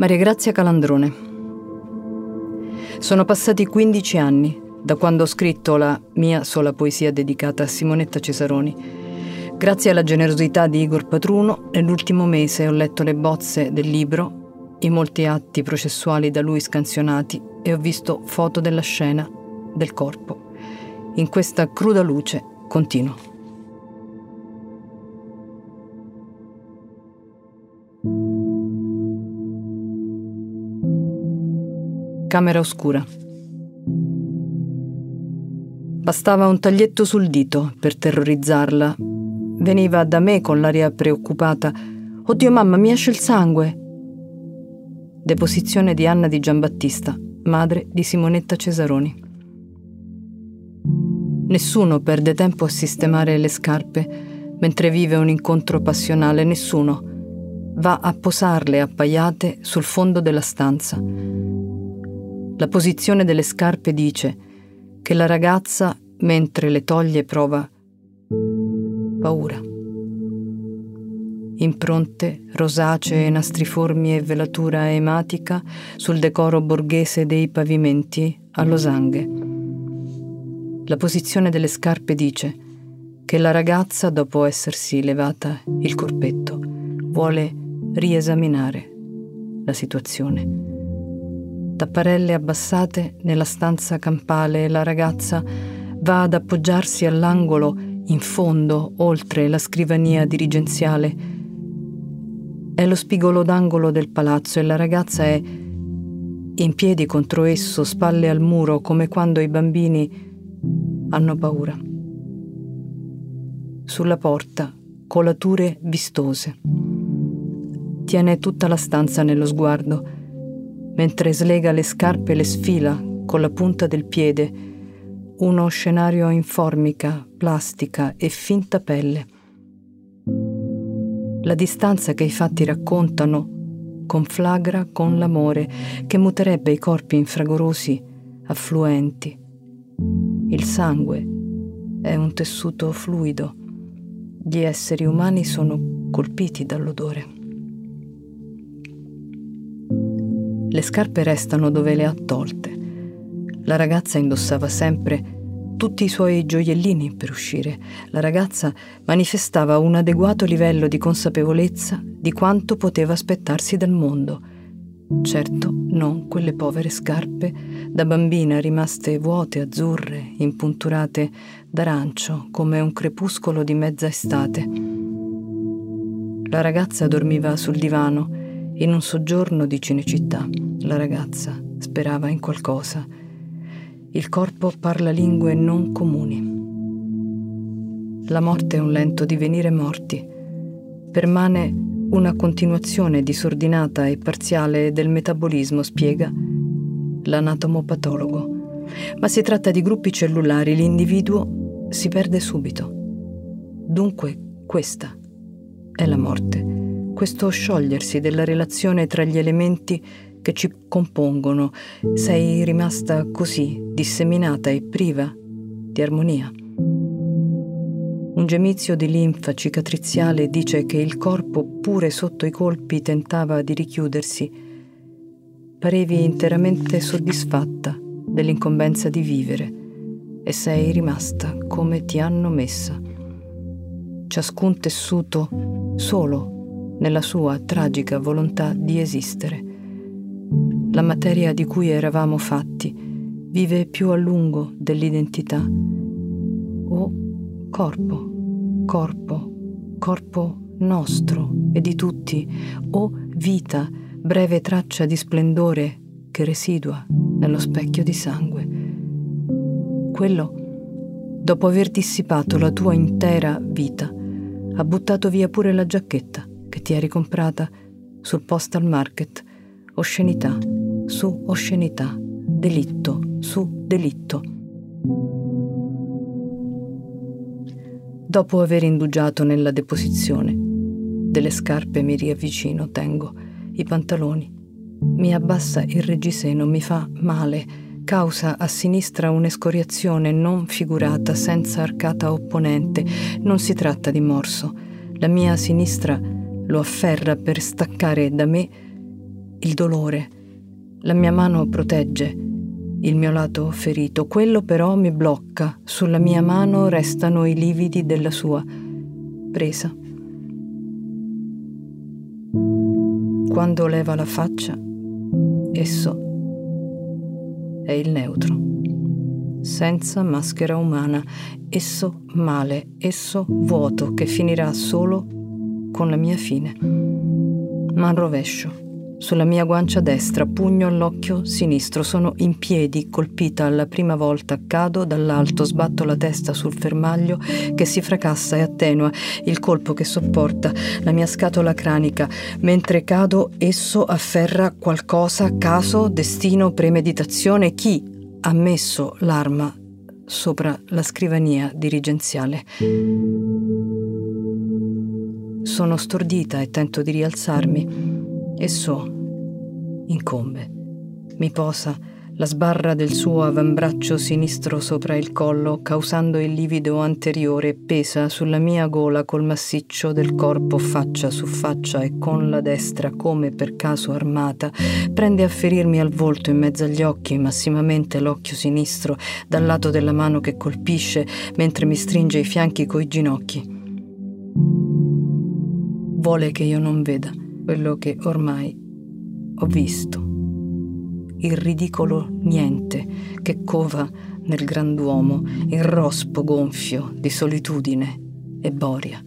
Maria Grazia Calandrone. Sono passati 15 anni da quando ho scritto la mia sola poesia dedicata a Simonetta Cesaroni. Grazie alla generosità di Igor Patruno, nell'ultimo mese ho letto le bozze del libro, i molti atti processuali da lui scansionati e ho visto foto della scena, del corpo. In questa cruda luce continuo. Camera oscura. Bastava un taglietto sul dito per terrorizzarla. Veniva da me con l'aria preoccupata. Oddio mamma, mi esce il sangue. Deposizione di Anna di Giambattista, madre di Simonetta Cesaroni. Nessuno perde tempo a sistemare le scarpe mentre vive un incontro passionale, nessuno va a posarle appaiate sul fondo della stanza la posizione delle scarpe dice che la ragazza, mentre le toglie, prova paura. Impronte rosacee, nastriformi e velatura ematica sul decoro borghese dei pavimenti a losanghe. La posizione delle scarpe dice che la ragazza, dopo essersi levata il corpetto, vuole riesaminare la situazione tapparelle abbassate nella stanza campale la ragazza va ad appoggiarsi all'angolo in fondo, oltre la scrivania dirigenziale. È lo spigolo d'angolo del palazzo e la ragazza è in piedi contro esso, spalle al muro, come quando i bambini hanno paura. Sulla porta, colature vistose. Tiene tutta la stanza nello sguardo mentre slega le scarpe e le sfila con la punta del piede, uno scenario in formica, plastica e finta pelle. La distanza che i fatti raccontano conflagra con l'amore che muterebbe i corpi infragorosi affluenti. Il sangue è un tessuto fluido. Gli esseri umani sono colpiti dall'odore. Le scarpe restano dove le ha tolte. La ragazza indossava sempre tutti i suoi gioiellini per uscire. La ragazza manifestava un adeguato livello di consapevolezza di quanto poteva aspettarsi dal mondo. Certo, non quelle povere scarpe da bambina rimaste vuote, azzurre, impunturate d'arancio come un crepuscolo di mezza estate. La ragazza dormiva sul divano in un soggiorno di Cinecittà, la ragazza sperava in qualcosa. Il corpo parla lingue non comuni. La morte è un lento divenire morti. Permane una continuazione disordinata e parziale del metabolismo, spiega l'anatomopatologo. Ma si tratta di gruppi cellulari, l'individuo si perde subito. Dunque questa è la morte questo sciogliersi della relazione tra gli elementi che ci compongono. Sei rimasta così, disseminata e priva di armonia. Un gemizio di linfa cicatriziale dice che il corpo, pure sotto i colpi, tentava di richiudersi. Parevi interamente soddisfatta dell'incombenza di vivere e sei rimasta come ti hanno messa. Ciascun tessuto solo nella sua tragica volontà di esistere. La materia di cui eravamo fatti vive più a lungo dell'identità. O corpo, corpo, corpo nostro e di tutti, o vita, breve traccia di splendore che residua nello specchio di sangue. Quello, dopo aver dissipato la tua intera vita, Ha buttato via pure la giacchetta che ti eri comprata sul postal market. Oscenità su oscenità, delitto su delitto. Dopo aver indugiato nella deposizione, delle scarpe mi riavvicino, tengo i pantaloni. Mi abbassa il reggiseno, mi fa male, causa a sinistra un'escoriazione non figurata, senza arcata opponente. Non si tratta di morso. La mia sinistra lo afferra per staccare da me il dolore. La mia mano protegge il mio lato ferito, quello però mi blocca. Sulla mia mano restano i lividi della sua presa. Quando leva la faccia, esso è il neutro, senza maschera umana, esso male, esso vuoto che finirà solo con la mia fine. Ma rovescio sulla mia guancia destra, pugno all'occhio sinistro, sono in piedi, colpita alla prima volta, cado dall'alto, sbatto la testa sul fermaglio che si fracassa e attenua il colpo che sopporta la mia scatola cranica. Mentre cado, esso afferra qualcosa, caso, destino, premeditazione. Chi ha messo l'arma sopra la scrivania dirigenziale? Sono stordita e tento di rialzarmi. Esso incombe. Mi posa la sbarra del suo avambraccio sinistro sopra il collo, causando il livido anteriore, pesa sulla mia gola col massiccio del corpo faccia su faccia e con la destra, come per caso armata, prende a ferirmi al volto in mezzo agli occhi, massimamente l'occhio sinistro, dal lato della mano che colpisce, mentre mi stringe i fianchi coi ginocchi. Vuole che io non veda quello che ormai ho visto. Il ridicolo niente che cova nel grand'uomo, il rospo gonfio di solitudine e boria.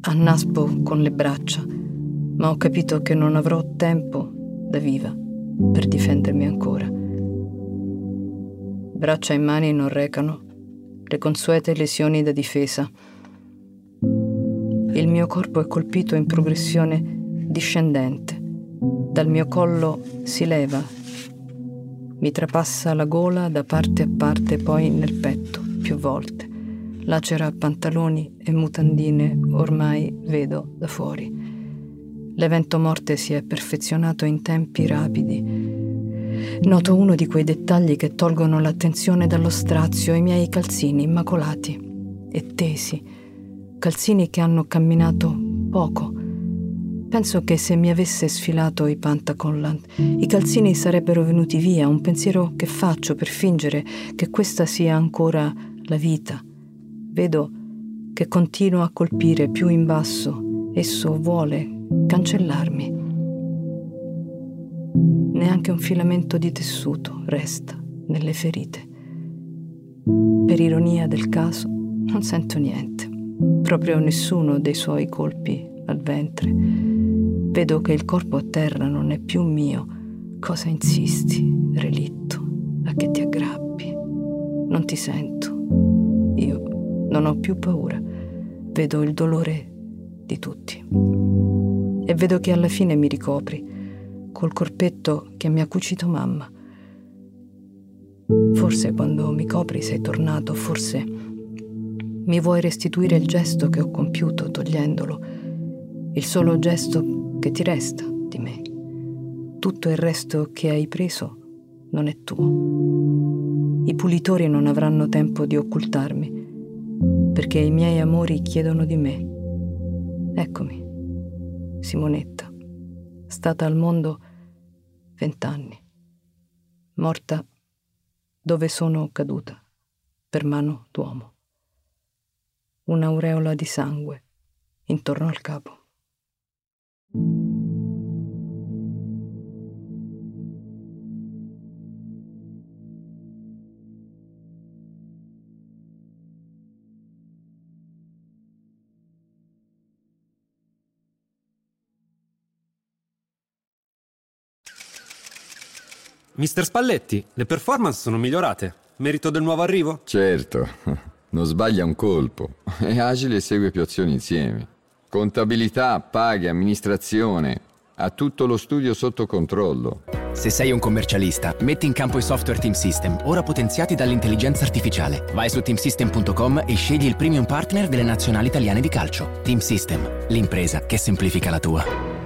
Annaspo con le braccia, ma ho capito che non avrò tempo da viva per difendermi ancora. Braccia e mani non recano le consuete lesioni da difesa il mio corpo è colpito in progressione discendente. Dal mio collo si leva, mi trapassa la gola da parte a parte, poi nel petto, più volte. Lacera pantaloni e mutandine, ormai vedo da fuori. L'evento morte si è perfezionato in tempi rapidi. Noto uno di quei dettagli che tolgono l'attenzione dallo strazio, i miei calzini immacolati e tesi calzini che hanno camminato poco. Penso che se mi avesse sfilato i pantacollant, i calzini sarebbero venuti via, un pensiero che faccio per fingere che questa sia ancora la vita. Vedo che continua a colpire più in basso, esso vuole cancellarmi. Neanche un filamento di tessuto resta nelle ferite. Per ironia del caso, non sento niente proprio nessuno dei suoi colpi al ventre. Vedo che il corpo a terra non è più mio. Cosa insisti, relitto? A che ti aggrappi? Non ti sento. Io non ho più paura. Vedo il dolore di tutti. E vedo che alla fine mi ricopri col corpetto che mi ha cucito mamma. Forse quando mi copri sei tornato, forse mi vuoi restituire il gesto che ho compiuto togliendolo, il solo gesto che ti resta di me. Tutto il resto che hai preso non è tuo. I pulitori non avranno tempo di occultarmi, perché i miei amori chiedono di me. Eccomi, Simonetta, stata al mondo vent'anni, morta dove sono caduta, per mano d'uomo un'aureola di sangue intorno al capo. Mister Spalletti, le performance sono migliorate. Merito del nuovo arrivo? Certo. Non sbaglia un colpo, è agile e segue più azioni insieme. Contabilità, paghe, amministrazione, ha tutto lo studio sotto controllo. Se sei un commercialista, metti in campo i software Team System, ora potenziati dall'intelligenza artificiale. Vai su teamsystem.com e scegli il premium partner delle nazionali italiane di calcio. Team System, l'impresa che semplifica la tua.